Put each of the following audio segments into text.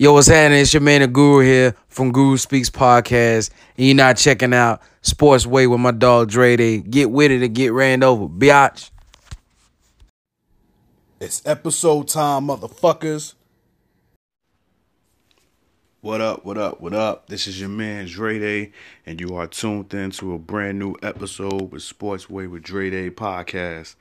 Yo, what's happening? It's your man, the Guru here from Guru Speaks Podcast. And you're not checking out Sports Way with my dog Dre Day. Get with it and get ran over. Biatch. It's episode time, motherfuckers. What up, what up, what up? This is your man Dre Day, and you are tuned in to a brand new episode with Sports Way with Dre Day podcast.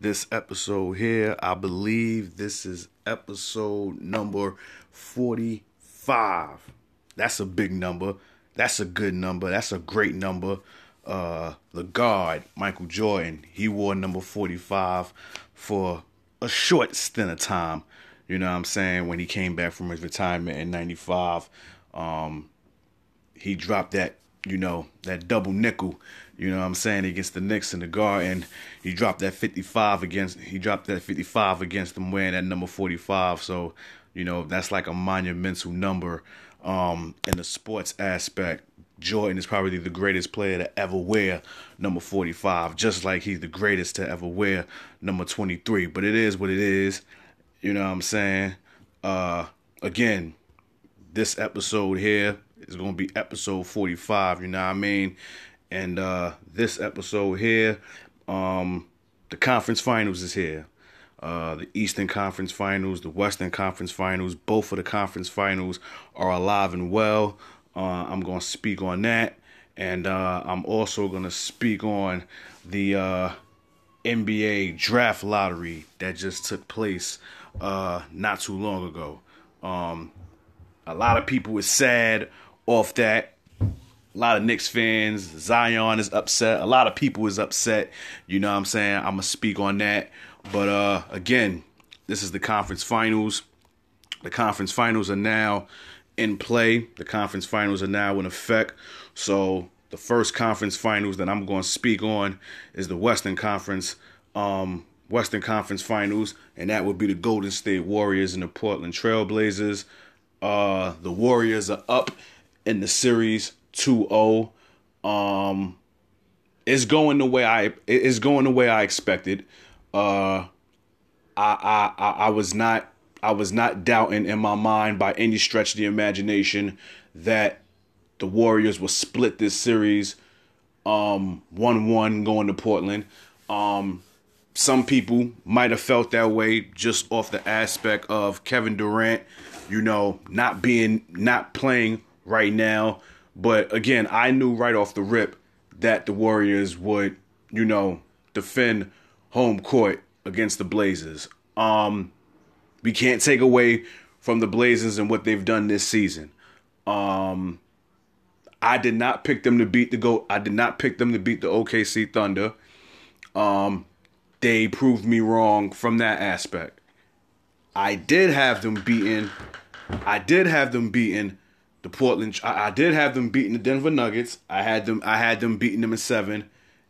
This episode here, I believe this is episode number 45. That's a big number. That's a good number. That's a great number. Uh the guard, Michael Jordan, he wore number 45 for a short stint of time. You know what I'm saying? When he came back from his retirement in 95, um he dropped that, you know, that double nickel, you know what I'm saying, against the Knicks in the Garden. He dropped that 55 against he dropped that 55 against them wearing that number 45. So you know, that's like a monumental number um, in the sports aspect. Jordan is probably the greatest player to ever wear number 45, just like he's the greatest to ever wear number 23. But it is what it is. You know what I'm saying? Uh, again, this episode here is going to be episode 45, you know what I mean? And uh, this episode here, um, the conference finals is here. Uh, the Eastern Conference Finals, the Western Conference Finals, both of the conference finals are alive and well. Uh, I'm going to speak on that. And uh, I'm also going to speak on the uh, NBA draft lottery that just took place uh, not too long ago. Um, a lot of people were sad off that. A lot of Knicks fans, Zion is upset. A lot of people is upset. You know what I'm saying? I'm going to speak on that. But uh, again, this is the conference finals. The conference finals are now in play. The conference finals are now in effect. So the first conference finals that I'm going to speak on is the Western Conference um, Western Conference Finals, and that would be the Golden State Warriors and the Portland Trailblazers. Uh, the Warriors are up in the series 2-0. Um, it's going the way I it's going the way I expected. Uh, I, I I was not I was not doubting in my mind by any stretch of the imagination that the Warriors will split this series um 1-1 going to Portland. Um some people might have felt that way just off the aspect of Kevin Durant, you know, not being not playing right now, but again, I knew right off the rip that the Warriors would, you know, defend home court against the Blazers. Um, we can't take away from the Blazers and what they've done this season. Um, I did not pick them to beat the go. I did not pick them to beat the OKC Thunder. Um, they proved me wrong from that aspect. I did have them beaten. I did have them beaten the Portland. I, I did have them beating the Denver Nuggets. I had them. I had them beating them in seven.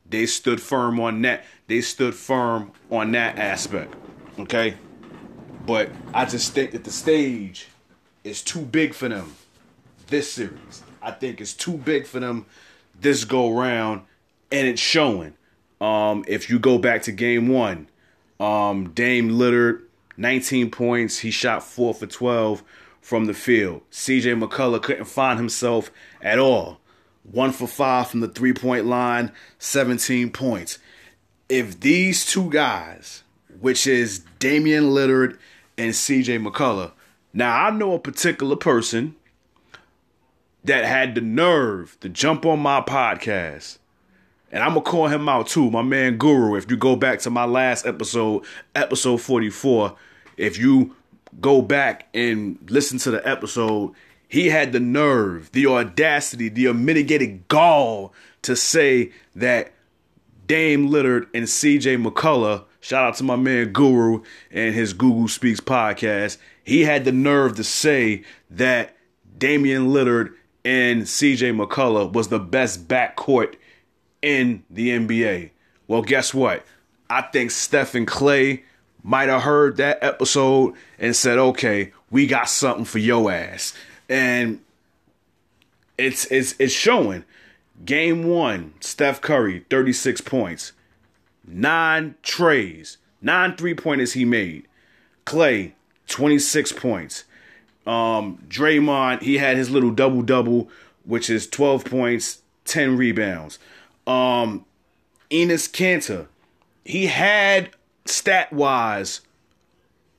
They stood firm on that. They stood firm on that aspect. Okay? But I just think that the stage is too big for them this series. I think it's too big for them this go round, and it's showing. Um, if you go back to game one, um, Dame Lillard, 19 points. He shot four for 12 from the field. CJ McCollum couldn't find himself at all. One for five from the three point line, 17 points. If these two guys, which is Damian Lillard and CJ McCollum, now I know a particular person that had the nerve to jump on my podcast. And I'm to call him out too, my man Guru. If you go back to my last episode, episode 44, if you go back and listen to the episode, he had the nerve, the audacity, the unmitigated gall to say that Dame Lillard and CJ McCollum, shout out to my man Guru and his Guru Speaks podcast, he had the nerve to say that Damian Lillard and CJ McCollum was the best backcourt in the NBA. Well, guess what? I think Stephen Klay might have heard that episode and said, okay, we got something for your ass and it's it's it's showing. Game one, Steph Curry, 36 points, nine trays, nine three pointers he made. Klay, 26 points. Um, Draymond, he had his little double double, which is 12 points, 10 rebounds. Um, Enes Kanter, he had stat wise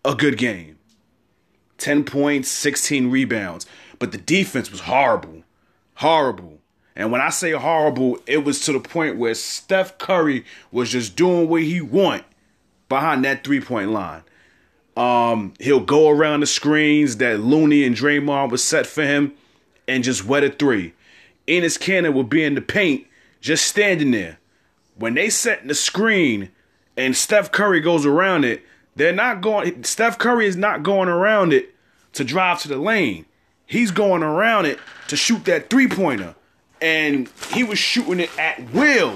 a good game 10 points, 16 rebounds. But the defense was horrible. Horrible. And when I say horrible, it was to the point where Steph Curry was just doing what he want behind that three point line. Um, he'll go around the screens that Looney and Draymond was set for him and just wet a three. Enes Kanter will be in the paint, just standing there. When they set the screen and Steph Curry goes around it, they're not going. Steph Curry is not going around it to drive to the lane. He's going around it to shoot that three pointer, and he was shooting it at will.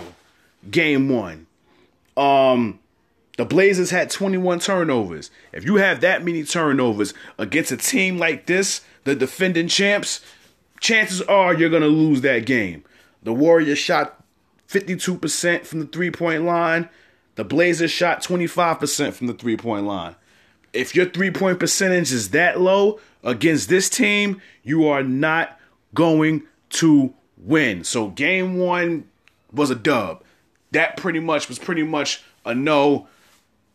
Game one. Um, the Blazers had 21 turnovers. If you have that many turnovers against a team like this, the defending champs, chances are you're to lose that game. The Warriors shot 52% from the three point line. The Blazers shot 25% from the three point line. If your three point percentage is that low against this team, you are not going to win. So game one was a dub. That pretty much was pretty much a no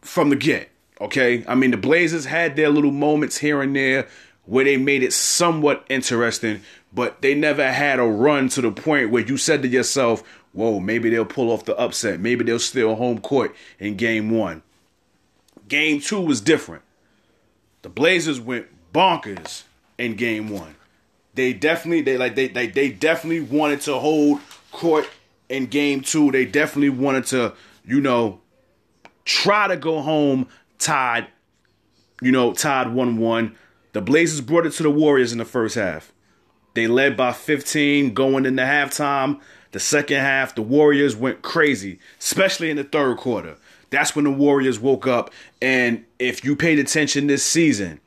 from the get. Okay, I mean the Blazers had their little moments here and there where they made it somewhat interesting, but they never had a run to the point where you said to yourself, "Whoa, maybe they'll pull off the upset. Maybe they'll steal home court in Game One." Game Two was different. The Blazers went bonkers in Game One. They definitely they like they they, they definitely wanted to hold court in Game Two. They definitely wanted to you know try to go home tied, you know, tied 1 1. The Blazers brought it to the Warriors in the first half. They led by 15 going into halftime. The second half, the Warriors went crazy, especially in the third quarter. That's when the Warriors woke up. And if you paid attention this season,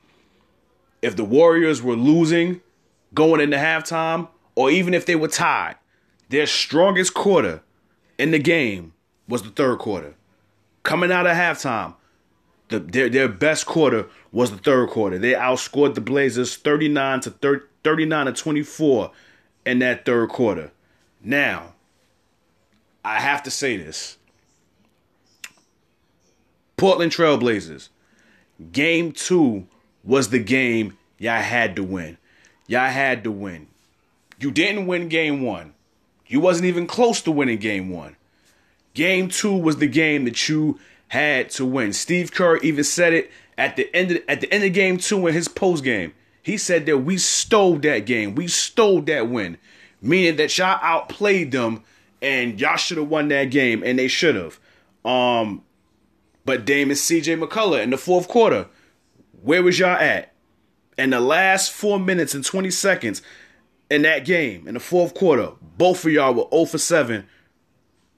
if the Warriors were losing going into halftime, or even if they were tied, their strongest quarter in the game was the third quarter coming out of halftime, the, their their best quarter was the third quarter. They outscored the Blazers 39 to 30, 39 to 24 in that third quarter. Now, I have to say this. Portland Trailblazers, game 2 was the game y'all had to win. Y'all had to win. You didn't win game 1. You wasn't even close to winning game 1. Game two was the game that you had to win. Steve Kerr even said it at the end of, at the end of game two in his post game. He said that we stole that game. We stole that win, meaning that y'all outplayed them and y'all should have won that game, and they should have. Um, but Dame and CJ McCollum in the fourth quarter, where was y'all at? In the last four minutes and 20 seconds in that game, in the fourth quarter, both of y'all were 0 for 7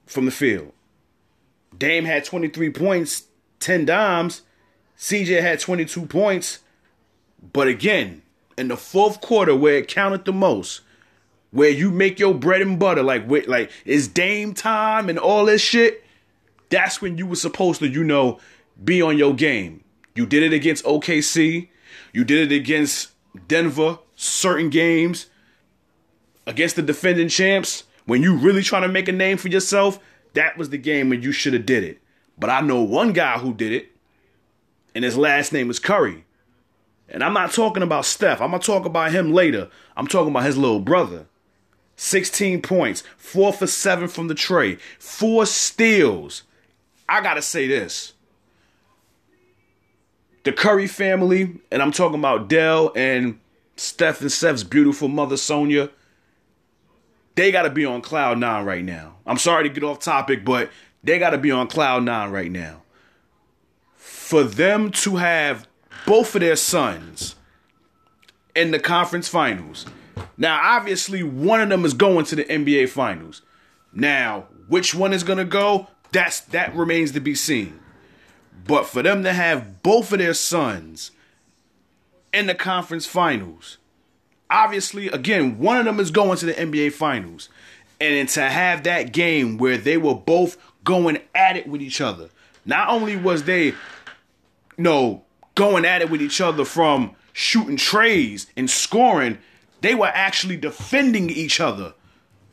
from the field. Dame had 23 points, 10 dimes. CJ had 22 points. But again, in the fourth quarter where it counted the most, where you make your bread and butter, like like it's Dame time and all this shit, that's when you were supposed to, you know, be on your game. You did it against OKC. You did it against Denver, certain games. Against the defending champs, when you really trying to make a name for yourself, that was the game when you should have did it. But I know one guy who did it, and his last name is Curry. And I'm not talking about Steph. I'm gonna talk about him later. I'm talking about his little brother. 16 points, four for seven from the tray, four steals. I gotta say this. The Curry family, and I'm talking about Dell and Steph and Steph's beautiful mother Sonya they got to be on cloud nine right now. I'm sorry to get off topic, but they got to be on cloud nine right now. For them to have both of their sons in the conference finals. Now, obviously, one of them is going to the NBA finals. Now, which one is going to go? That's that remains to be seen. But for them to have both of their sons in the conference finals obviously, again, one of them is going to the NBA Finals. And to have that game where they were both going at it with each other. Not only was they, you know, going at it with each other from, shooting trays and scoring, they were actually defending each other.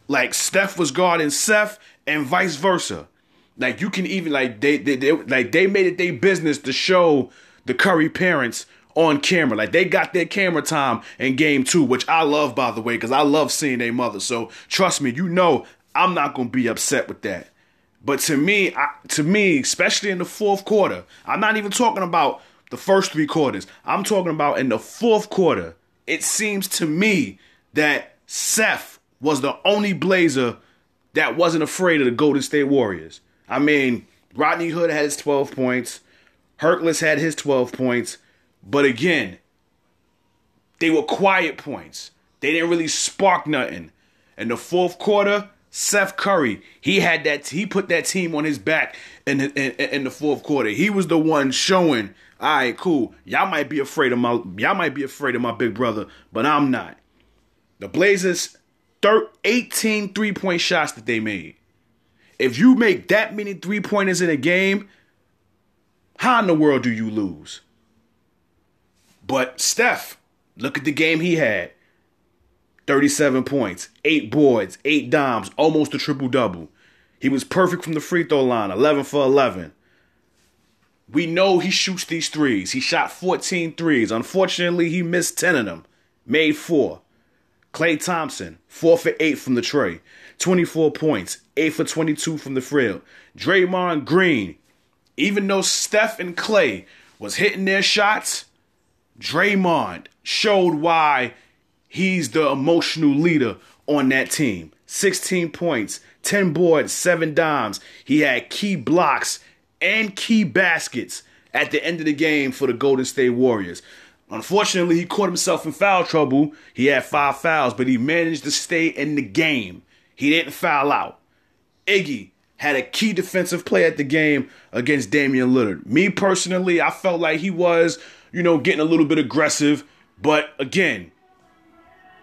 Like Steph was guarding Seth and vice versa. Like you can even like they, they, they like they made it their business to show the Curry parents on camera. Like they got their camera time in game two, which I love by the way, because I love seeing their mother. So trust me, you know I'm not gonna be upset with that. But to me, I, to me, especially in the fourth quarter, I'm not even talking about the first three quarters. I'm talking about in the fourth quarter. It seems to me that Seth was the only Blazer that wasn't afraid of the Golden State Warriors. I mean, Rodney Hood had his 12 points. Harkless had his 12 points. But again, they were quiet points. They didn't really spark nothing. In the fourth quarter, Seth Curry, he had that. He put that team on his back in, in, in the fourth quarter. He was the one showing. All right, cool. Y'all might be afraid of my. Y'all might be afraid of my big brother, but I'm not. The Blazers, 18 three point shots that they made. If you make that many three pointers in a game, how in the world do you lose? But Steph, look at the game he had 37 points, 8 boards, 8 dimes, almost a triple double. He was perfect from the free throw line, 11 for 11. We know he shoots these threes. He shot 14 threes. Unfortunately, he missed 10 of them, made 4. Klay Thompson, 4 for 8 from the tray, 24 points, 8 for 22 from the field. Draymond Green, even though Steph and Klay was hitting their shots, Draymond showed why he's the emotional leader on that team. 16 points, 10 boards, 7 dimes. He had key blocks and key baskets at the end of the game for the Golden State Warriors. Unfortunately, he caught himself in foul trouble. He had five fouls, but he managed to stay in the game. He didn't foul out. Iggy had a key defensive play at the game against Damian Lillard. Me personally, I felt like he was, you know, getting a little bit aggressive, but again,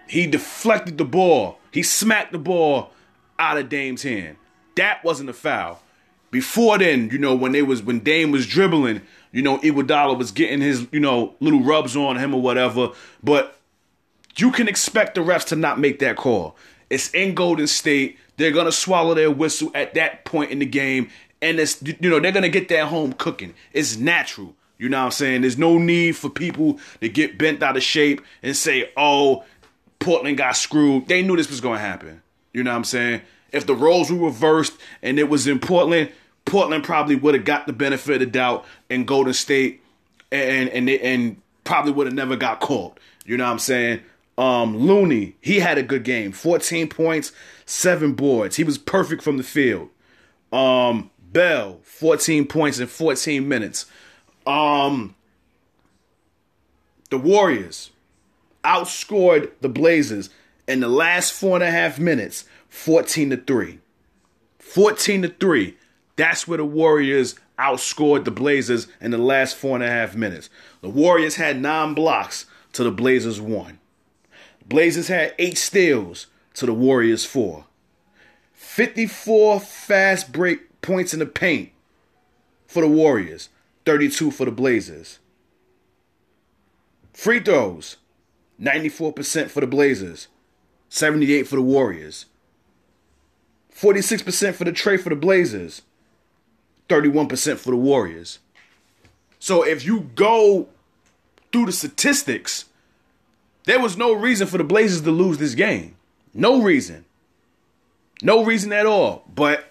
he deflected the ball. He smacked the ball out of Dame's hand. That wasn't a foul. Before then, you know, when they was when Dame was dribbling, you know, Iguodala was getting his, you know, little rubs on him or whatever. But you can expect the refs to not make that call. It's in Golden State. They're gonna swallow their whistle at that point in the game, and it's you know they're gonna get that home cooking. It's natural. You know what I'm saying? There's no need for people to get bent out of shape and say, "Oh, Portland got screwed." They knew this was gonna happen. You know what I'm saying? If the roles were reversed and it was in Portland, Portland probably would have got the benefit of doubt, and Golden State and and and probably would have never got caught. You know what I'm saying? Um, Looney, he had a good game. 14 points, seven boards. He was perfect from the field. Um, Bell, 14 points in 14 minutes. Um, the Warriors outscored the Blazers in the last four and a half minutes, 14 to 3. 14 to 3. That's where the Warriors outscored the Blazers in the last four and a half minutes. The Warriors had nine blocks to the Blazers one. Blazers had eight steals to the Warriors four. 54 fast break points in the paint for the Warriors, 32 for the Blazers. Free throws, 94% for the Blazers, 78 for the Warriors. 46% for the tray for the Blazers, 31% for the Warriors. So if you go through the statistics, there was no reason for the Blazers to lose this game. No reason. No reason at all. But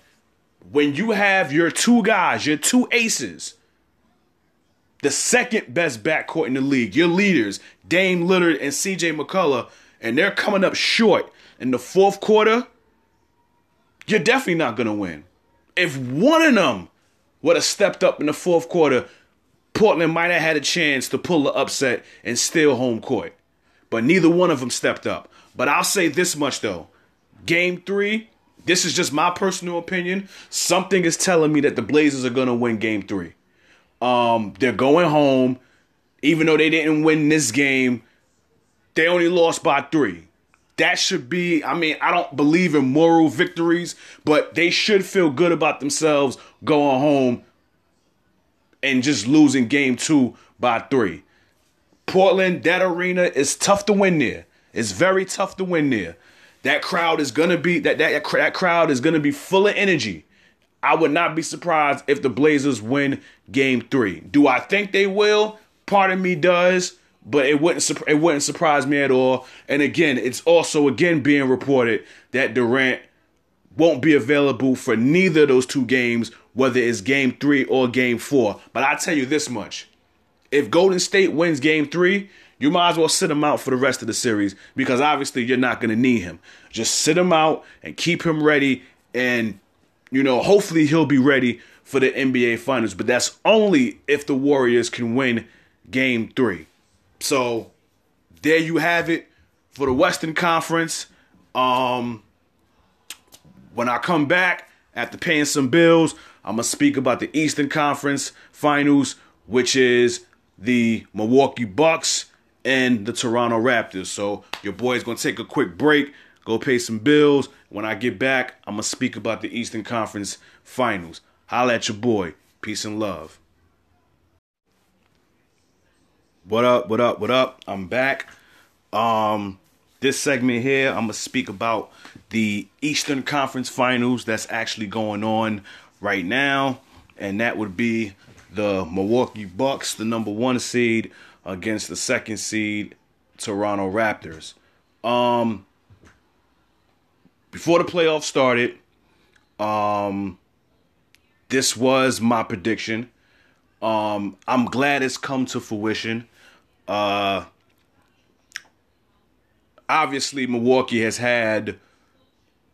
when you have your two guys, your two aces, the second best backcourt in the league, your leaders, Dame Lillard and CJ McCollum, and they're coming up short in the fourth quarter, you're definitely not going to win. If one of them would have stepped up in the fourth quarter, Portland might have had a chance to pull the upset and steal home court. But neither one of them stepped up. But I'll say this much though. Game three, this is just my personal opinion. Something is telling me that the Blazers are to win game three. Um, they're going home. Even though they didn't win this game, they only lost by three. That should be, I mean, I don't believe in moral victories, but they should feel good about themselves going home and just losing game two by three. Portland, that arena is tough to win there. It's very tough to win there. That crowd is gonna be that that that crowd is gonna be full of energy. I would not be surprised if the Blazers win Game Three. Do I think they will? Part of me does, but it wouldn't it wouldn't surprise me at all. And again, it's also again being reported that Durant won't be available for neither of those two games, whether it's Game Three or Game Four. But I tell you this much: if Golden State wins Game Three, you might as well sit him out for the rest of the series because obviously you're not going to need him. Just sit him out and keep him ready, and you know hopefully he'll be ready for the NBA Finals. But that's only if the Warriors can win Game Three. So there you have it for the Western Conference. Um, when I come back after paying some bills, I'm gonna speak about the Eastern Conference Finals, which is the Milwaukee Bucks and the Toronto Raptors. So your boy's gonna take a quick break, go pay some bills. When I get back, I'm gonna speak about the Eastern Conference Finals. Holla at your boy. Peace and love. What up, what up, what up? I'm back. Um this segment here, I'm gonna speak about the Eastern Conference Finals that's actually going on right now, and that would be the Milwaukee Bucks, the number one seed, against the second seed Toronto Raptors. Um, before the playoffs started, um, this was my prediction. Um, I'm glad it's come to fruition. Uh, obviously, Milwaukee has had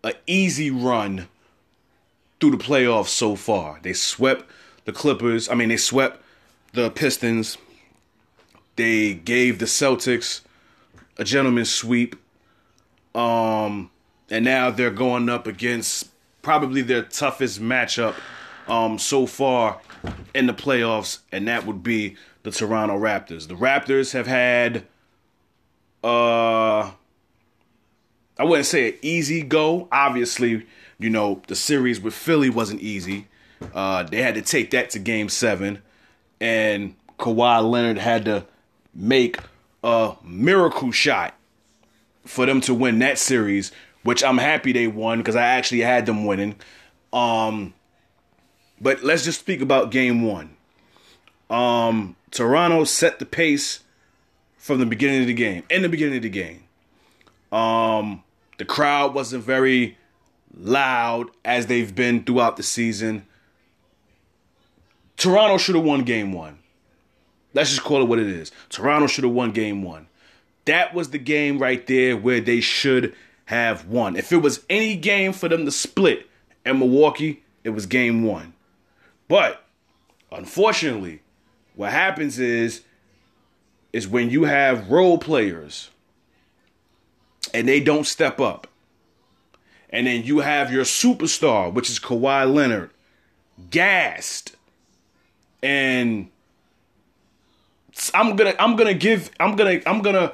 an easy run through the playoffs so far. They swept the Clippers. I mean, they swept the Pistons. They gave the Celtics a gentleman's sweep. Um, and now they're going up against probably their toughest matchup um, so far in the playoffs, and that would be the Toronto Raptors. The Raptors have had, uh, I wouldn't say an easy go. Obviously, you know the series with Philly wasn't easy. Uh, they had to take that to Game Seven, and Kawhi Leonard had to make a miracle shot for them to win that series, which I'm happy they won because I actually had them winning. Um, but let's just speak about game one. Um, Toronto set the pace from the beginning of the game. In the beginning of the game, um, the crowd wasn't very loud as they've been throughout the season. Toronto should have won game one. Let's just call it what it is. Toronto should have won game one. That was the game right there where they should have won. If it was any game for them to split in Milwaukee, it was game one. But unfortunately, what happens is is when you have role players and they don't step up. And then you have your superstar, which is Kawhi Leonard, gassed. And I'm gonna I'm gonna give I'm gonna I'm gonna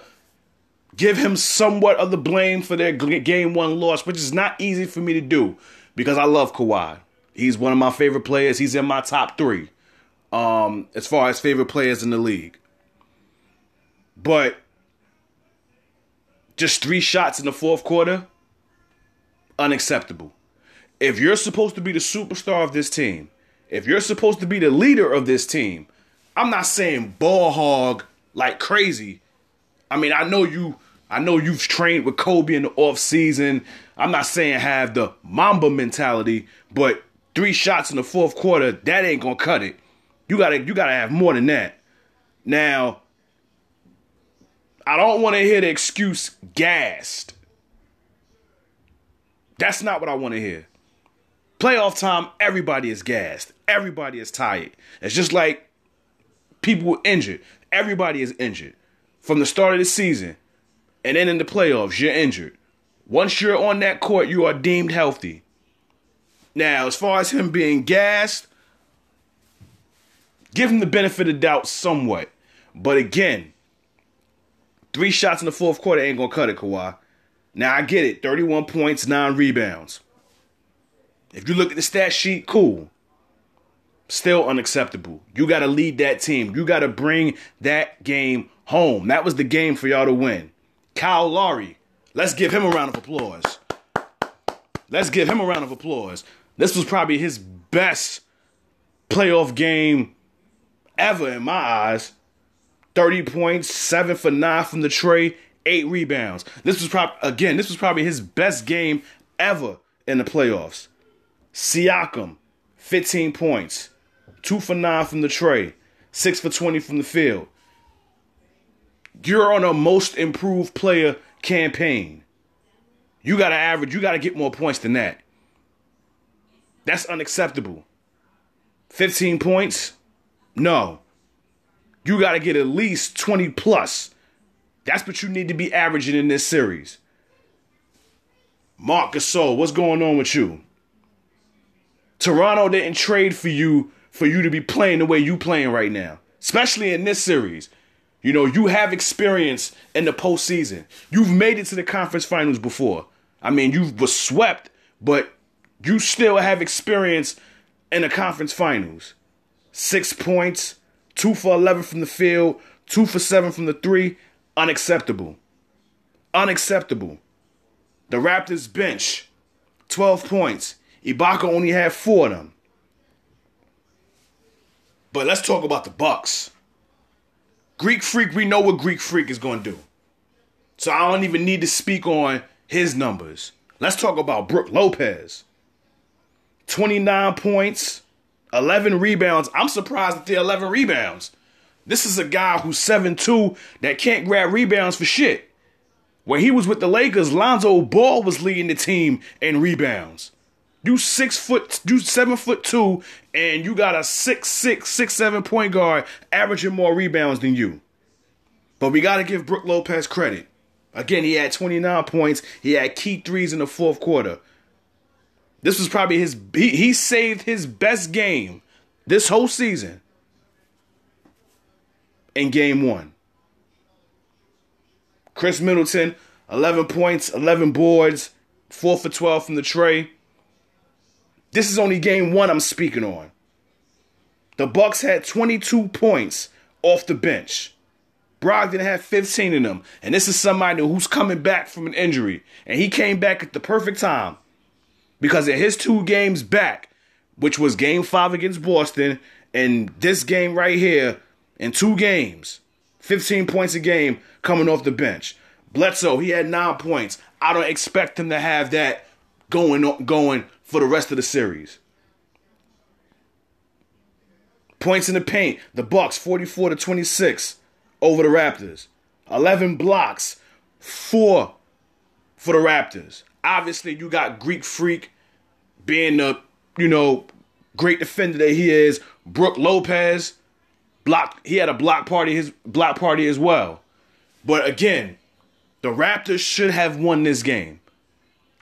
give him somewhat of the blame for their game one loss, which is not easy for me to do because I love Kawhi. He's one of my favorite players. He's in my top three um, as far as favorite players in the league. But just three shots in the fourth quarter, unacceptable. If you're supposed to be the superstar of this team, if you're supposed to be the leader of this team, I'm not saying ball hog like crazy. I mean, I know you I know you've trained with Kobe in the off season. I'm not saying have the Mamba mentality, but three shots in the fourth quarter, that ain't gonna cut it. You gotta you gotta have more than that. Now, I don't want to hear the excuse gassed. That's not what I want to hear. Playoff time, everybody is gassed. Everybody is tired. It's just like people were injured. Everybody is injured. From the start of the season and then in the playoffs, you're injured. Once you're on that court, you are deemed healthy. Now, as far as him being gassed, give him the benefit of doubt somewhat. But again, three shots in the fourth quarter ain't gonna cut it, Kawhi. Now I get it, 31 points, nine rebounds. If you look at the stat sheet, cool. Still unacceptable. You got to lead that team. You got to bring that game home. That was the game for y'all to win. Kyle Lowry, let's give him a round of applause. Let's give him a round of applause. This was probably his best playoff game ever in my eyes. 30 points, 7 for 9 from the tray, 8 rebounds. This was probably again, this was probably his best game ever in the playoffs. Siakam, 15 points, 2 for 9 from the tray, 6 for 20 from the field. You're on a most improved player campaign. You got to average, you got to get more points than that. That's unacceptable. 15 points? No. You got to get at least 20 plus. That's what you need to be averaging in this series. Marc Gasol, what's going on with you? Toronto didn't trade for you for you to be playing the way you playing right now, especially in this series. You know, you have experience in the postseason. You've made it to the conference finals before. I mean, you were swept, but you still have experience in the conference finals. Six points, two for 11 from the field, two for seven from the three. Unacceptable. Unacceptable. The Raptors bench, 12 points. Ibaka only had four of them. But let's talk about the Bucks. Greek Freak, we know what Greek Freak is going to do. So I don't even need to speak on his numbers. Let's talk about Brook Lopez. 29 points, 11 rebounds. I'm surprised at the 11 rebounds. This is a guy who's 7'2 that can't grab rebounds for shit. When he was with the Lakers, Lonzo Ball was leading the team in rebounds. You six foot, you seven foot two, and you got a six six six seven point guard averaging more rebounds than you. But we got to give Brook Lopez credit. Again, he had 29 points. He had key threes in the fourth quarter. This was probably his. He, he saved his best game this whole season in game one. Khris Middleton, 11 points, 11 boards, 4 for 12 from the tray. This is only game one I'm speaking on. The Bucks had 22 points off the bench. Brogdon had 15 in them. And this is somebody who's coming back from an injury. And he came back at the perfect time. Because in his two games back, which was game five against Boston, and this game right here, in two games, 15 points a game coming off the bench. Bledsoe, he had nine points. I don't expect him to have that going going for the rest of the series. Points in the paint, the Bucks 44 to 26 over the Raptors. 11 blocks, 4 for the Raptors. Obviously, you got Greek Freak being the, you know, great defender that he is. Brook Lopez, block he had a block party his block party as well. But again, the Raptors should have won this game.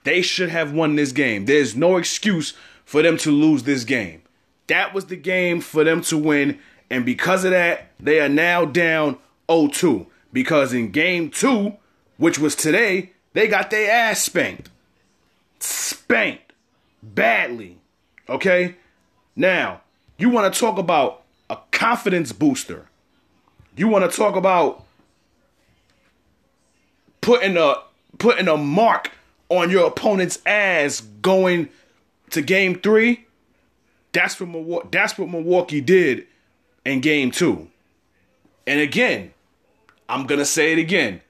They should have won this game. There's no excuse for them to lose this game. That was the game for them to win. And because of that, they are now down 0-2. Because in game two, which was today, they got their ass spanked. Spanked. Badly. Okay? Now, you want to talk about a confidence booster. You want to talk about putting a putting a mark on your opponent's ass going to game three, that's what Milwaukee, that's what Milwaukee did in game two. And again, I'm gonna say it again.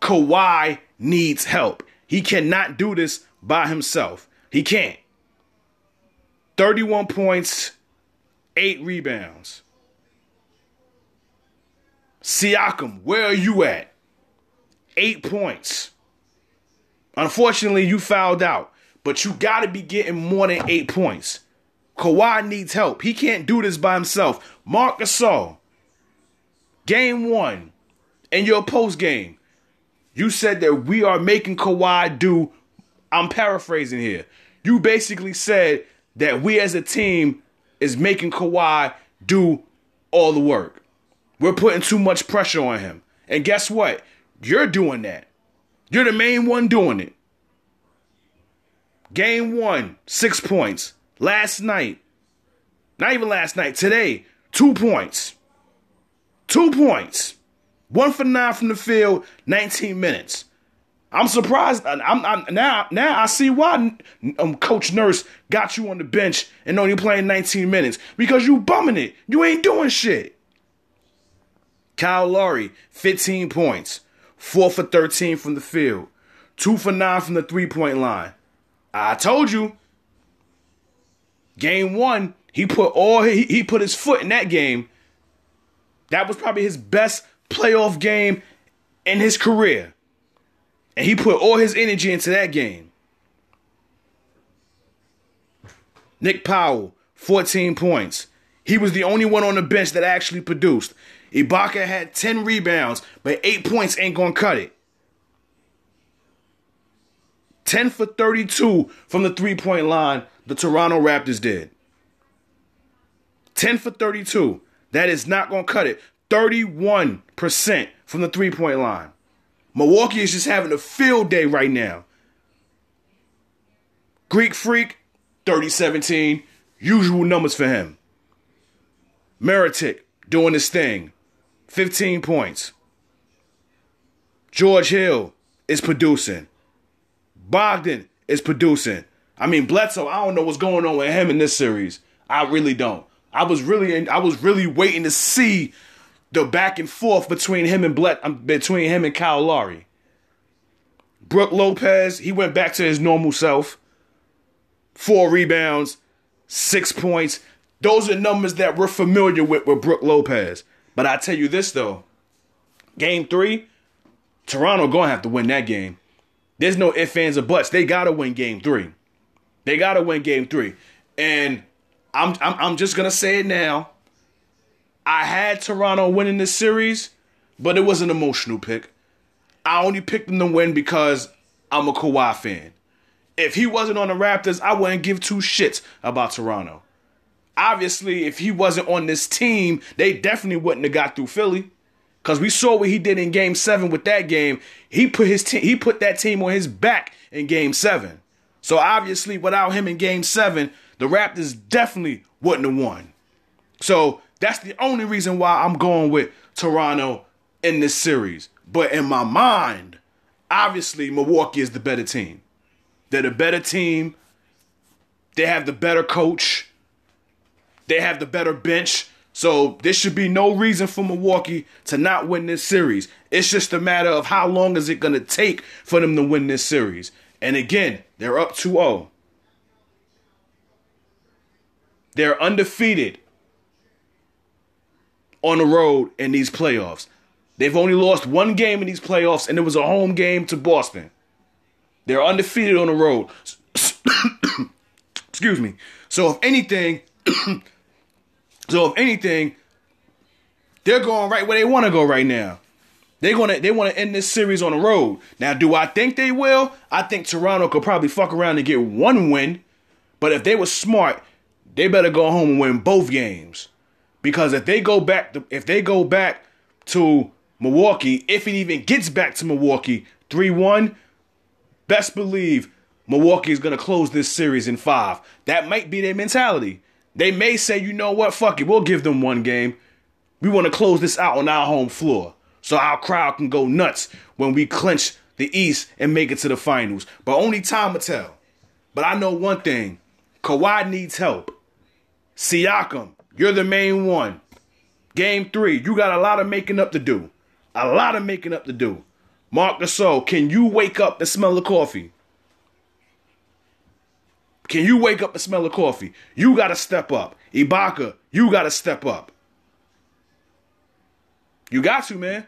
Kawhi needs help. He cannot do this by himself. He can't. 31 points, 8 rebounds. Siakam, where are you at? 8 points. Unfortunately, you fouled out, but you got to be getting more than eight points. Kawhi needs help. He can't do this by himself. Marc Gasol, game one, in your post game, you said that we are making Kawhi do. I'm paraphrasing here. You basically said that we as a team is making Kawhi do all the work. We're putting too much pressure on him. And guess what? You're doing that. You're the main one doing it. Game one, six points. Last night, not even last night, today, two points. Two points. One for nine from the field, 19 minutes. I'm surprised. I'm, I'm now. Now I see why um, Coach Nurse got you on the bench and only playing 19 minutes because you bumming it. You ain't doing shit. Kyle Lowry, 15 points, four for 13 from the field, two for nine from the three point line. I told you. Game one, he put all he, he put his foot in that game. That was probably his best playoff game in his career. And he put all his energy into that game. Nick Powell, 14 points. He was the only one on the bench that actually produced. Ibaka had 10 rebounds, but 8 points ain't gonna cut it. 10 for 32 from the three point line, the Toronto Raptors did. 10 for 32. That is not gonna cut it. 31% from the three point line. Milwaukee is just having a field day right now. Greek Freak, 3017. Usual numbers for him. Mirotic doing his thing. 15 points. George Hill is producing. Brogdon is producing. I mean, Bledsoe, I don't know what's going on with him in this series. I really don't. I was really I was really waiting to see the back and forth between him and Bled, um, between him and Kyle Lowry. Brook Lopez, he went back to his normal self. Four rebounds, six points. Those are numbers that we're familiar with with Brook Lopez. But I tell you this though, game three, Toronto gonna have to win that game. There's no ifs, ands, or buts. They gotta win game three. They gotta win game three. And I'm I'm, I'm just gonna say it now. I had Toronto winning this series, but it was an emotional pick. I only picked them to win because I'm a Kawhi fan. If he wasn't on the Raptors, I wouldn't give two shits about Toronto. Obviously, if he wasn't on this team, they definitely wouldn't have got through Philly. Cause we saw what he did in Game Seven with that game. He put his te- he put that team on his back in Game Seven. So obviously, without him in Game Seven, the Raptors definitely wouldn't have won. So that's the only reason why I'm going with Toronto in this series. But in my mind, obviously Milwaukee is the better team. They're the better team. They have the better coach. They have the better bench. So there should be no reason for Milwaukee to not win this series. It's just a matter of how long is it going to take for them to win this series. And again, they're up 2-0. They're undefeated on the road in these playoffs. They've only lost one game in these playoffs, and it was a home game to Boston. They're undefeated on the road. Excuse me. So if anything, so if anything, they're going right where they want to go right now. They're gonna they want to end this series on the road. Now, do I think they will? I think Toronto could probably fuck around and get one win. But if they were smart, they better go home and win both games. Because if they go back to, if they go back to Milwaukee, if it even gets back to Milwaukee, 3-1, best believe Milwaukee is going to close this series in 5. That might be their mentality. They may say, "You know what? Fuck it. We'll give them one game. We want to close this out on our home floor." So our crowd can go nuts when we clinch the East and make it to the finals. But only time will tell. But I know one thing. Kawhi needs help. Siakam, you're the main one. Game three, you got a lot of making up to do. A lot of making up to do. Marc Gasol, can you wake up and smell the coffee? Can you wake up and smell the coffee? You got to step up. Ibaka, you got to step up. You got to, man.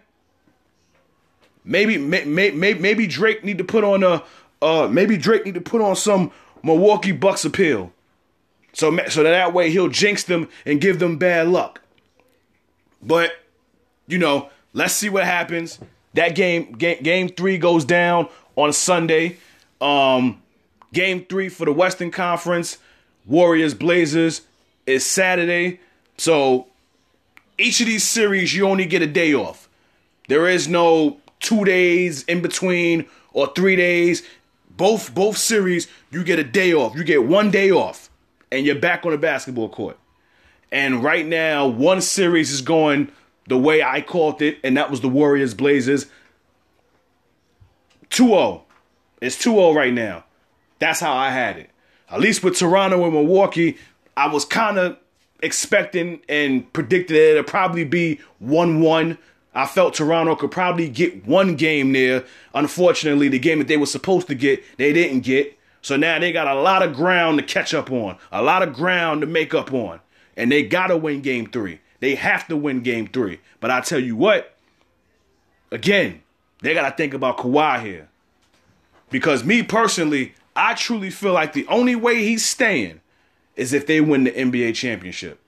Maybe, maybe, maybe Drake need to put on a, uh, maybe Drake need to put on some Milwaukee Bucks appeal. So, so that, way he'll jinx them and give them bad luck. But, you know, let's see what happens. That game, game, game three goes down on Sunday. Um, game three for the Western Conference, Warriors Blazers is Saturday. So each of these series, you only get a day off. There is no two days in between or three days. Both both series, you get a day off. You get one day off and you're back on the basketball court. And right now, one series is going the way I called it, and that was the Warriors Blazers. 2 0. It's 2 0 right now. That's how I had it. At least with Toronto and Milwaukee, I was kind of expecting and predicted that it'd probably be 1 1. I felt Toronto could probably get one game there. Unfortunately, the game that they were supposed to get, they didn't get. So now they got a lot of ground to catch up on, a lot of ground to make up on. And they got to win game three. They have to win game three. But I tell you what, again, they got to think about Kawhi here. Because me personally, I truly feel like the only way he's staying is if they win the NBA championship.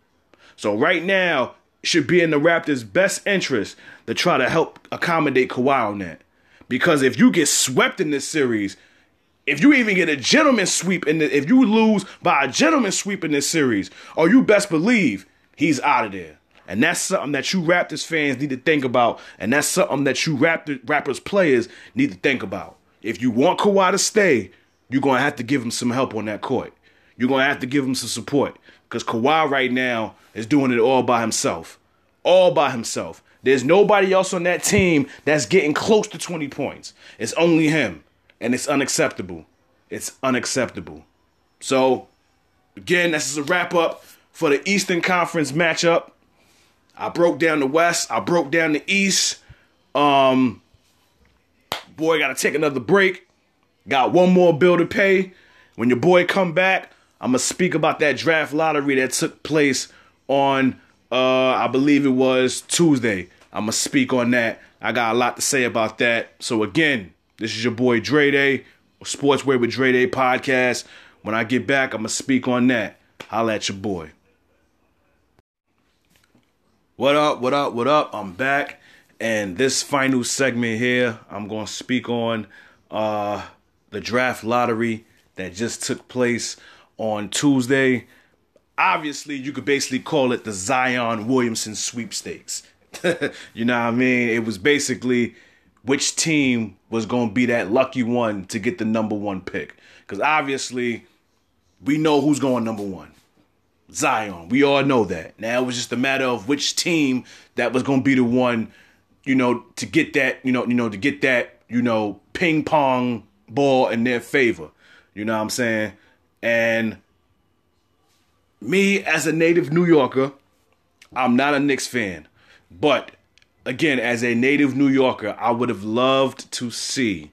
So right now, should be in the Raptors' best interest to try to help accommodate Kawhi on that. Because if you get swept in this series, if you even get a gentleman sweep in the, if you lose by a gentleman sweep in this series, or you best believe he's out of there. And that's something that you Raptors fans need to think about. And that's something that you Raptor, Raptors players need to think about. If you want Kawhi to stay, you're going to have to give him some help on that court. You're going to have to give him some support. Because Kawhi right now is doing it all by himself. All by himself. There's nobody else on that team that's getting close to 20 points. It's only him. And it's unacceptable. It's unacceptable. So, again, this is a wrap up for the Eastern Conference matchup. I broke down the West. I broke down the East. Um, boy, got to take another break. Got one more bill to pay. When your boy come back, I'm gonna speak about that draft lottery that took place on, uh, I believe it was Tuesday. I'm gonna speak on that. I got a lot to say about that. So again, this is your boy Dre Day, Sportsway with Dre Day podcast. When I get back, I'm gonna speak on that. Holla at your boy. What up? What up? What up? I'm back, and this final segment here, I'm gonna speak on uh the draft lottery that just took place on Tuesday. Obviously, you could basically call it the Zion Williamson sweepstakes. you know what I mean? It was basically which team was going to be that lucky one to get the number one pick. Because obviously, we know who's going number one. Zion. We all know that. Now it was just a matter of which team that was going to be the one, you know, to get that, you know, you know, to get that, you know, ping pong ball in their favor. You know what I'm saying? And me as a native New Yorker, I'm not a Knicks fan. But again, as a native New Yorker, I would have loved to see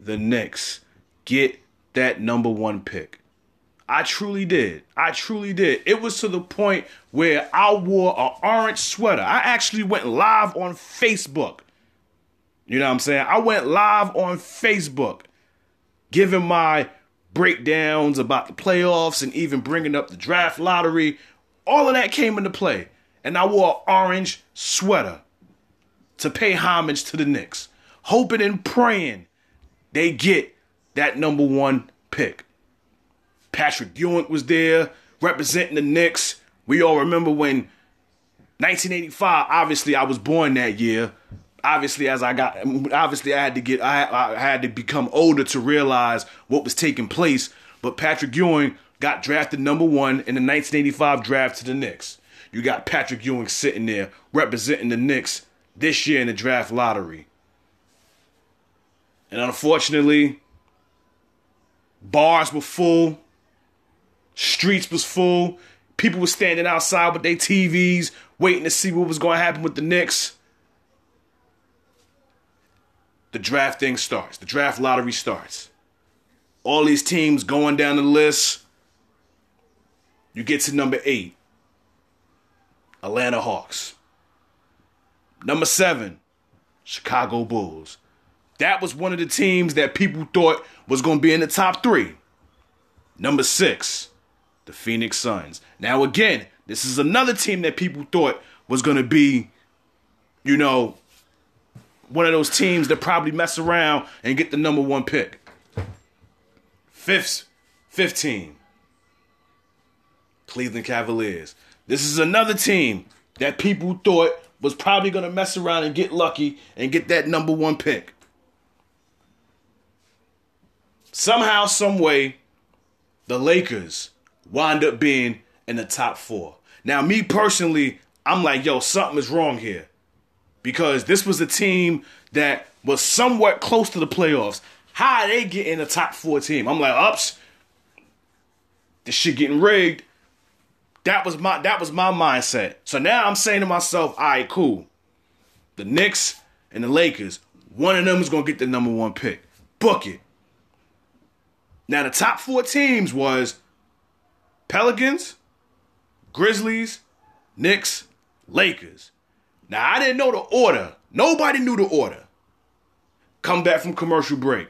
the Knicks get that number one pick. I truly did. I truly did. It was to the point where I wore an orange sweater. I actually went live on Facebook. You know what I'm saying? I went live on Facebook giving my breakdowns about the playoffs and even bringing up the draft lottery. All of that came into play. And I wore an orange sweater to pay homage to the Knicks, hoping and praying they get that number one pick. Patrick Ewing was there representing the Knicks. We all remember when 1985, obviously I was born that year obviously as I got obviously I had to get I, I had to become older to realize what was taking place. But Patrick Ewing got drafted number one in the 1985 draft to the Knicks. You got Patrick Ewing sitting there representing the Knicks this year in the draft lottery. And unfortunately, bars were full, streets was full, people were standing outside with their TVs waiting to see what was going to happen with the Knicks the drafting starts. The draft lottery starts. All these teams going down the list. You get to number eight Atlanta Hawks. Number seven, Chicago Bulls. That was one of the teams that people thought was going to be in the top three. Number six, the Phoenix Suns. Now, again, this is another team that people thought was going to be, you know, one of those teams that probably mess around and get the number one pick. Fifth, 15. Cleveland Cavaliers. This is another team that people thought was probably going to mess around and get lucky and get that number one pick. Somehow, some way, the Lakers wind up being in the top four. Now, me personally, I'm like, yo, something is wrong here. Because this was a team that was somewhat close to the playoffs. How they getting the top four team? I'm like, ups, this shit getting rigged. That was my that was my mindset. So now I'm saying to myself, all right, cool. The Knicks and the Lakers, one of them is gonna get the number one pick. Book it. Now the top four teams was Pelicans, Grizzlies, Knicks, Lakers. Now I didn't know the order. Nobody knew the order. Come back from commercial break.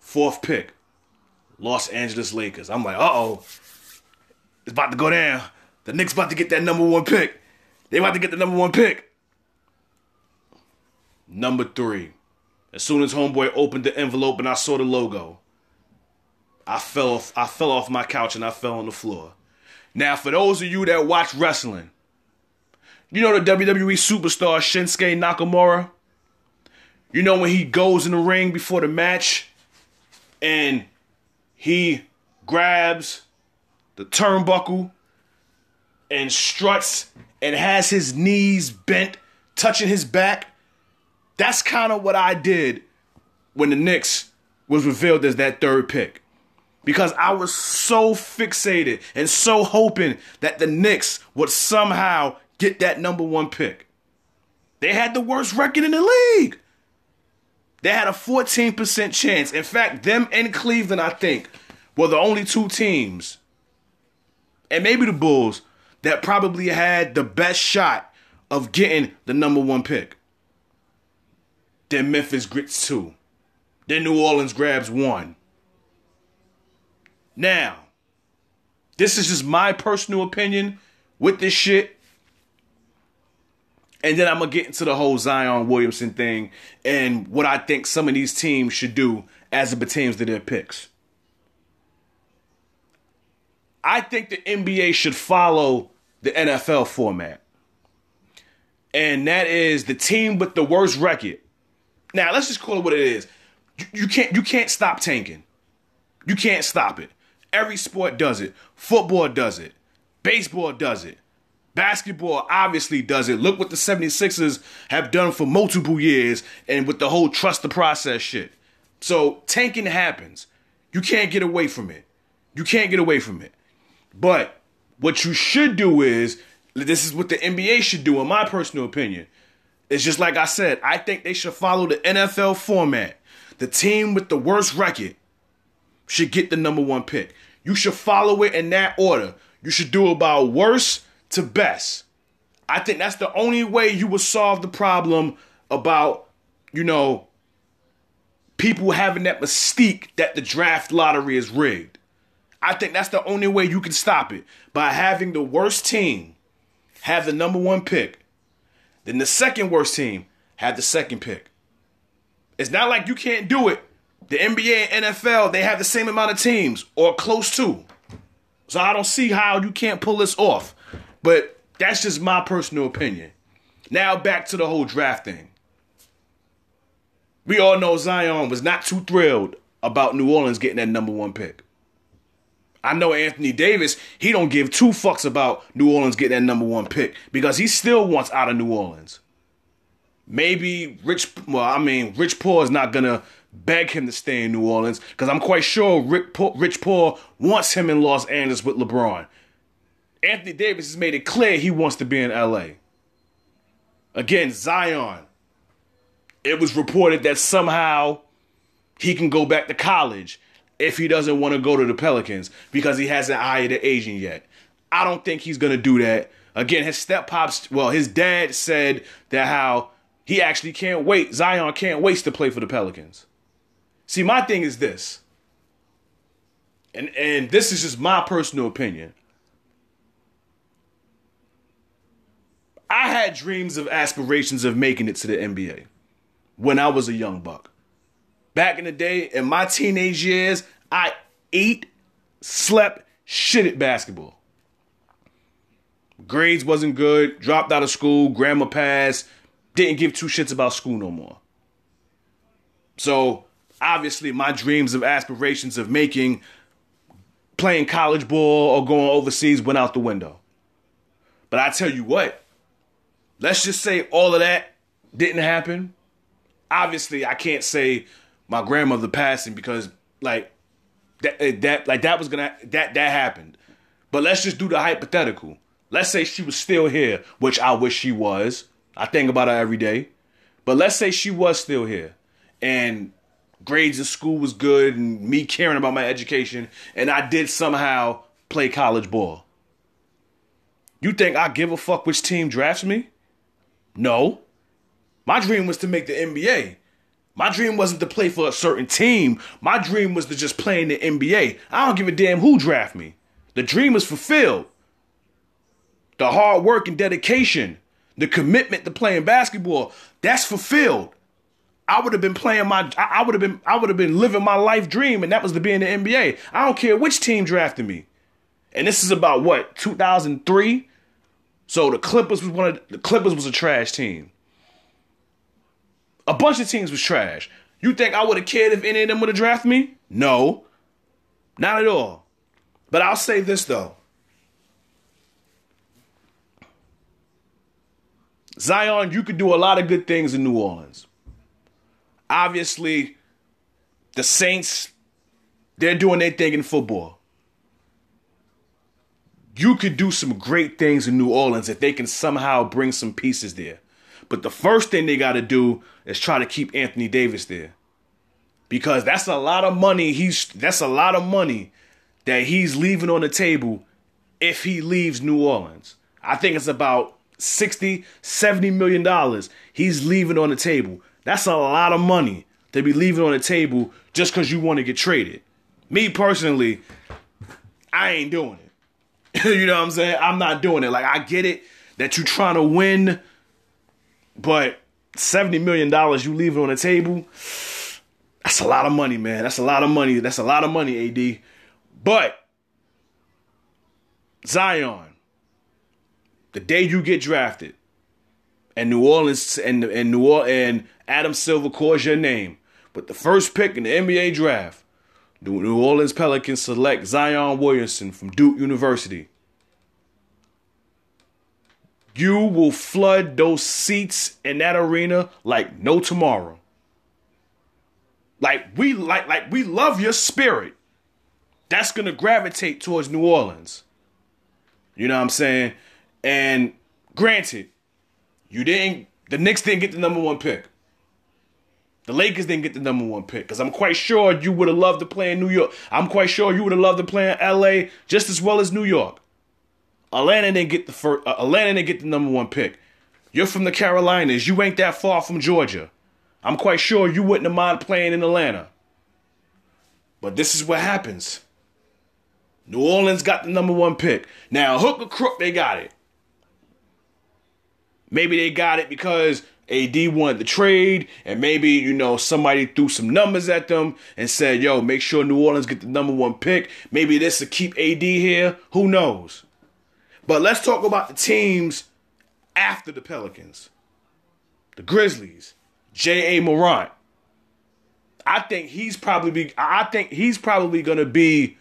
Fourth pick. Los Angeles Lakers. I'm like, uh oh. It's about to go down. The Knicks about to get that number one pick. They about to get the number one pick. Number three. As soon as homeboy opened the envelope and I saw the logo, I fell off I fell off my couch and I fell on the floor. Now, for those of you that watch wrestling, you know the WWE superstar Shinsuke Nakamura? You know when he goes in the ring before the match and he grabs the turnbuckle and struts and has his knees bent, touching his back. That's kind of what I did when the Knicks was revealed as that third pick. Because I was so fixated and so hoping that the Knicks would somehow get that number one pick. They had the worst record in the league. They had a 14% chance. In fact, them and Cleveland, I think, were the only two teams, and maybe the Bulls, that probably had the best shot of getting the number one pick. Then Memphis grits two. Then New Orleans grabs one. Now, this is just my personal opinion with this shit. And then I'm gonna get into the whole Zion Williamson thing and what I think some of these teams should do as it pertains to their picks. I think the NBA should follow the NFL format. And that is the team with the worst record. Now, let's just call it what it is. You, you can't you can't stop tanking. You can't stop it. Every sport does it. Football does it. Baseball does it. Basketball obviously does it. Look what the 76ers have done for multiple years and with the whole trust the process shit. So tanking happens. You can't get away from it. You can't get away from it. But what you should do is this is what the NBA should do, in my personal opinion. It's just like I said, I think they should follow the NFL format. The team with the worst record should get the number one pick. You should follow it in that order. You should do about worst to best. I think that's the only way you will solve the problem about, you know, people having that mystique that the draft lottery is rigged. I think that's the only way you can stop it by having the worst team have the number one pick, then the second worst team have the second pick. It's not like you can't do it. The NBA and NFL, they have the same amount of teams or close to. So I don't see how you can't pull this off. But that's just my personal opinion. Now back to the whole draft thing. We all know Zion was not too thrilled about New Orleans getting that number one pick. I know Anthony Davis, he don't give two fucks about New Orleans getting that number one pick because he still wants out of New Orleans. Maybe Rich, well, I mean, Rich Paul is not gonna beg him to stay in New Orleans because I'm quite sure Rick Paul, Rich Paul wants him in Los Angeles with LeBron. Anthony Davis has made it clear he wants to be in LA. Again, Zion. It was reported that somehow he can go back to college if he doesn't want to go to the Pelicans because he hasn't hired an agent yet. I don't think he's to do that. Again, his step pops, well, his dad said that how he actually can't wait. Zion can't wait to play for the Pelicans. See, my thing is this. And and this is just my personal opinion. I had dreams of aspirations of making it to the NBA when I was a young buck. Back in the day, in my teenage years, I ate, slept, shit at basketball. Grades wasn't good, dropped out of school, grandma passed, didn't give two shits about school no more. So, obviously, my dreams of aspirations of making, playing college ball or going overseas went out the window. But I tell you what, let's just say all of that didn't happen. Obviously, I can't say my grandmother passing because like that eh, that like that was gonna that that happened. But let's just do the hypothetical. Let's say she was still here, which I wish she was. I think about her every day. But let's say she was still here and grades in school was good and me caring about my education and I did somehow play college ball. You think I give a fuck which team drafts me? No. My dream was to make the NBA. My dream wasn't to play for a certain team. My dream was to just play in the NBA. I don't give a damn who draft me. The dream is fulfilled. The hard work and dedication, the commitment to playing basketball, that's fulfilled. I would have been playing my I would have been I would have been living my life dream and that was to be in the NBA. I don't care which team drafted me. And this is about what, 2003? So the Clippers was one of the Clippers was a trash team. A bunch of teams was trash. You think I would have cared if any of them would have drafted me? No. Not at all. But I'll say this though. Zion, you could do a lot of good things in New Orleans. Obviously, the Saints, they're doing their thing in football. You could do some great things in New Orleans if they can somehow bring some pieces there. But the first thing they got to do is try to keep Anthony Davis there. Because that's a lot of money. He's that's a lot of money that he's leaving on the table if he leaves New Orleans. I think it's about 60, 70 million dollars he's leaving on the table. That's a lot of money to be leaving on the table just because you want to get traded. Me personally, I ain't doing it. you know what I'm saying? I'm not doing it. Like I get it that you're trying to win but $70 million you leave it on the table, that's a lot of money, man. That's a lot of money. That's a lot of money, AD. But Zion, the day you get drafted, and New Orleans and and New Orleans and Adam Silver calls your name, but the first pick in the NBA draft, the New Orleans Pelicans select Zion Williamson from Duke University you will flood those seats in that arena like no tomorrow. Like we like like we love your spirit. That's gonna gravitate towards New Orleans. You know what I'm saying? And granted, you didn't the Knicks didn't get the number one pick. The Lakers didn't get the number one pick because I'm quite sure you would have loved to play in New York. I'm quite sure you would have loved to play in LA just as well as New York. Atlanta didn't get the first. Uh, Atlanta didn't get the number one pick. You're from the Carolinas. You ain't that far from Georgia. I'm quite sure you wouldn't have mind playing in Atlanta. But this is what happens. New Orleans got the number one pick. Now, hook or crook, they got it. Maybe they got it because AD wanted the trade, and maybe, you know, somebody threw some numbers at them and said, yo, make sure New Orleans get the number one pick. Maybe this will keep AD here. Who knows? But let's talk about the teams after the Pelicans. The Grizzlies, Ja Morant. I think he's probably be, I think he's probably going to be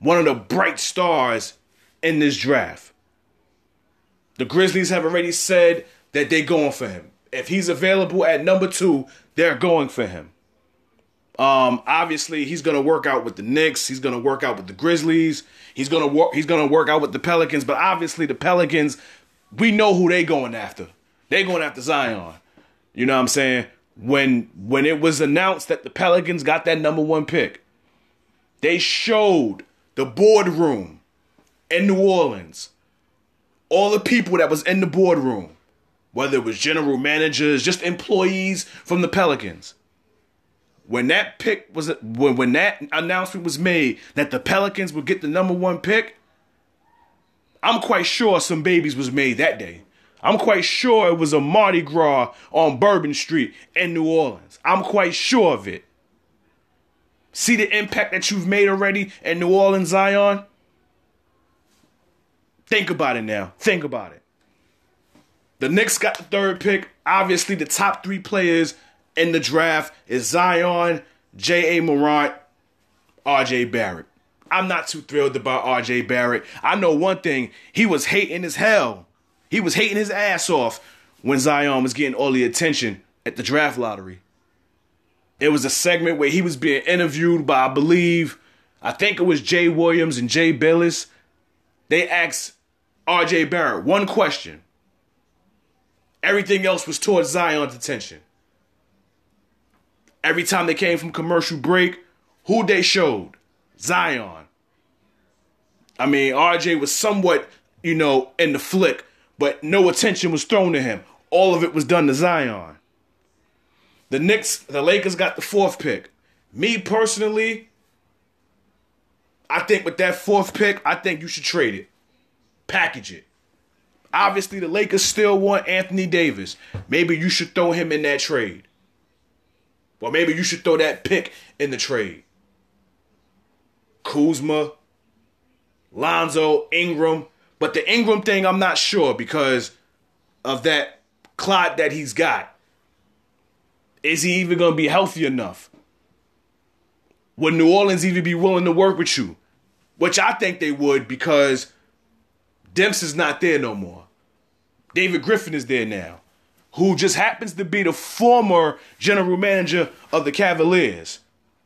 one of the bright stars in this draft. The Grizzlies have already said that they're going for him. If he's available at number 2, they're going for him. Um, obviously, he's going to work out with the Knicks. He's going to work out with the Grizzlies. He's going to work. He's going to work out with the Pelicans. But obviously, the Pelicans, we know who they going after. They going after Zion. You know what I'm saying? When when it was announced that the Pelicans got that number one pick, they showed the boardroom in New Orleans, all the people that was in the boardroom, whether it was general managers, just employees from the Pelicans when that pick was when when that announcement was made that the Pelicans would get the number one pick, I'm quite sure some babies was made that day. I'm quite sure it was a Mardi Gras on Bourbon Street in New Orleans. I'm quite sure of it. See the impact that you've made already in New Orleans, Zion? Think about it now. Think about it. The Knicks got the third pick. Obviously, the top three players in the draft is Zion, Ja Morant, R.J. Barrett. I'm not too thrilled about RJ Barrett. I know one thing, he was hating as hell. He was hating his ass off when Zion was getting all the attention at the draft lottery. It was a segment where he was being interviewed by, I believe, I think it was Jay Williams and Jay Bilas. They asked RJ Barrett one question. Everything else was towards Zion's attention. Every time they came from commercial break, who they showed? Zion. I mean, RJ was somewhat, you know, in the flick, but no attention was thrown to him. All of it was done to Zion. The Knicks, the Lakers got the fourth pick. Me personally, I think with that fourth pick, I think you should trade it. Package it. Obviously, the Lakers still want Anthony Davis. Maybe you should throw him in that trade. Or maybe you should throw that pick in the trade. Kuzma, Lonzo, Ingram. But the Ingram thing, I'm not sure because of that clot that he's got. Is he even going to be healthy enough? Would New Orleans even be willing to work with you? Which I think they would because Dempsey's not there no more. David Griffin is there now, who just happens to be the former general manager of the Cavaliers.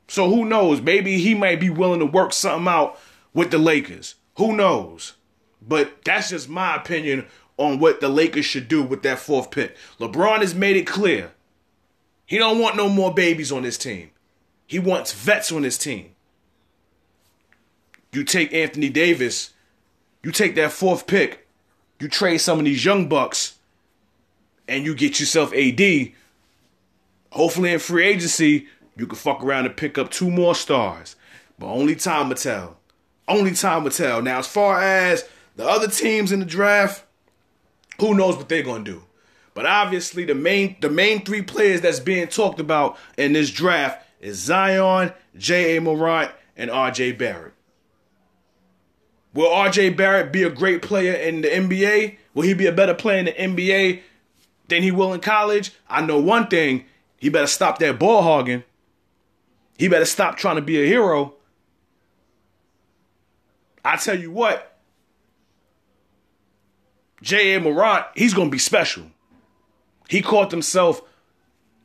So who knows? Maybe he might be willing to work something out with the Lakers. Who knows? But that's just my opinion on what the Lakers should do with that fourth pick. LeBron has made it clear he don't want no more babies on his team. He wants vets on his team. You take Anthony Davis, you take that fourth pick, you trade some of these young bucks, and you get yourself AD. Hopefully in free agency, you can fuck around and pick up two more stars. But only time will tell. Only time will tell. Now, as far as the other teams in the draft, who knows what they're gonna do. But obviously, the main the main three players that's being talked about in this draft is Zion, Ja Morant, and R.J. Barrett. Will R.J. Barrett be a great player in the NBA? Will he be a better player in the NBA than he will in college? I know one thing: he better stop that ball hogging. He better stop trying to be a hero. I tell you what, Ja Morant, he's gonna be special. He called himself,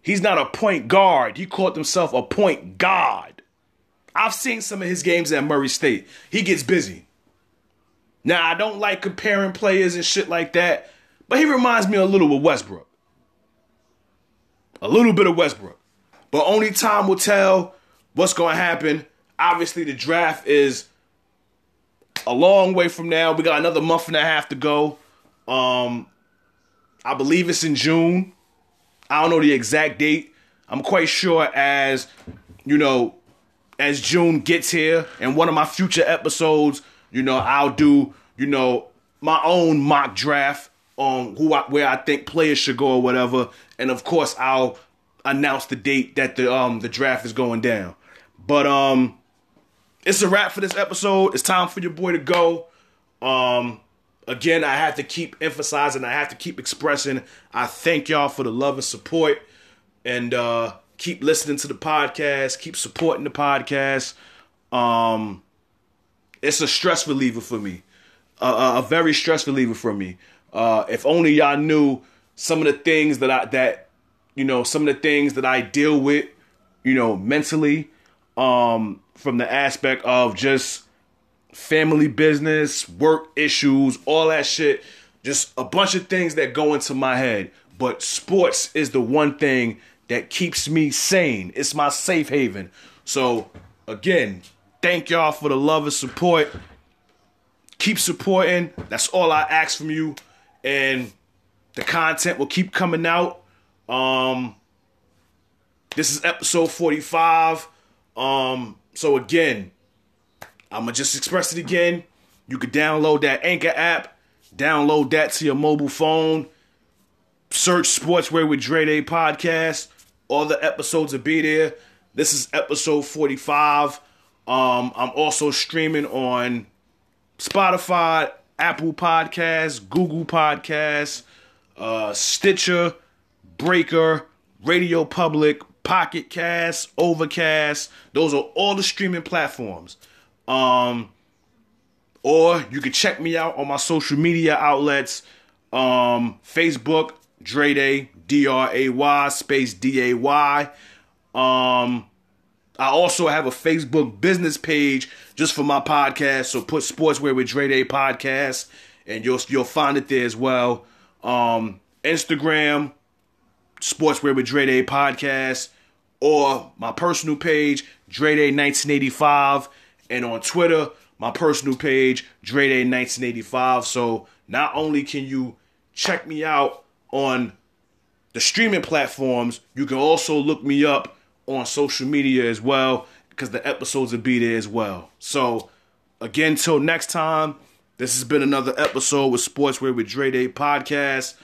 he's not a point guard. He called himself a point god. I've seen some of his games at Murray State. He gets busy. Now, I don't like comparing players and shit like that, but he reminds me a little of Westbrook. A little bit of Westbrook. But only time will tell what's going to happen. Obviously, the draft is a long way from now. We got another month and a half to go. Um, I believe it's in June. I don't know the exact date. I'm quite sure as, you know, as June gets here and one of my future episodes, you know, I'll do, you know, my own mock draft on who I, where I think players should go or whatever. And of course, I'll announce the date that the um the draft is going down. But um it's a wrap for this episode. It's time for your boy to go. Um again, I have to keep emphasizing, I have to keep expressing. I thank y'all for the love and support, and uh, keep listening to the podcast, keep supporting the podcast. Um, it's a stress reliever for me, uh, a very stress reliever for me. Uh, if only y'all knew some of the things that I that you know some of the things that I deal with, you know, mentally, um, from the aspect of just family business, work issues, all that shit. Just a bunch of things that go into my head. But sports is the one thing that keeps me sane. It's my safe haven. So, again, thank y'all for the love and support. Keep supporting. That's all I ask from you. And the content will keep coming out. Um, this is episode 45. Um, so again, I'm gonna just express it again. You could download that Anchor app, download that to your mobile phone, search Sportsway with Dre Day podcast. All the episodes will be there. This is episode 45. Um, I'm also streaming on Spotify, Apple Podcasts, Google Podcasts, uh, Stitcher, Breaker, Radio Public, Pocket Cast, Overcast. Those are all the streaming platforms. Um, or you can check me out on my social media outlets. Um, Facebook, Dre Day, D R A Y space D A Y. Um, I also have a Facebook business page just for my podcast. So put Sportswear with Dre Day podcast, and you'll you'll find it there as well. Um, Instagram, Sportswear with Dre Day podcast, or my personal page, Dre Day 1985, and on Twitter, my personal page, Dre Day 1985. So not only can you check me out on the streaming platforms, you can also look me up on social media as well because the episodes will be there as well. So, again, till next time, this has been another episode with Sportswear with Dre Day podcast.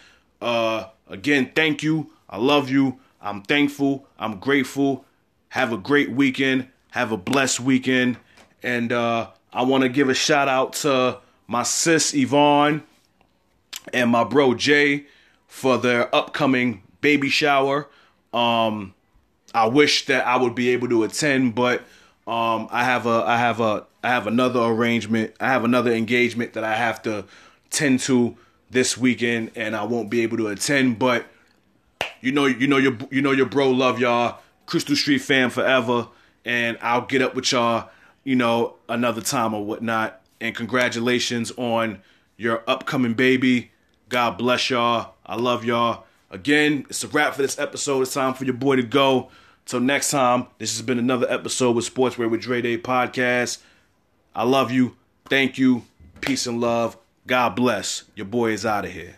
Uh, again, thank you. I love you. I'm thankful. I'm grateful. Have a great weekend. Have a blessed weekend. And uh, I want to give a shout out to my sis Yvonne and my bro Jay for their upcoming baby shower. Um, I wish that I would be able to attend, but um, I have a I have a I have another arrangement. I have another engagement that I have to tend to this weekend, and I won't be able to attend. But you know, you know your you know your bro love y'all, Crystal Street fam forever, and I'll get up with y'all, you know, another time or whatnot. And congratulations on your upcoming baby. God bless y'all. I love y'all. Again, it's a wrap for this episode. It's time for your boy to go. Till next time, this has been another episode with Sportswear with Dre Day podcast. I love you. Thank you. Peace and love. God bless. Your boy is out of here.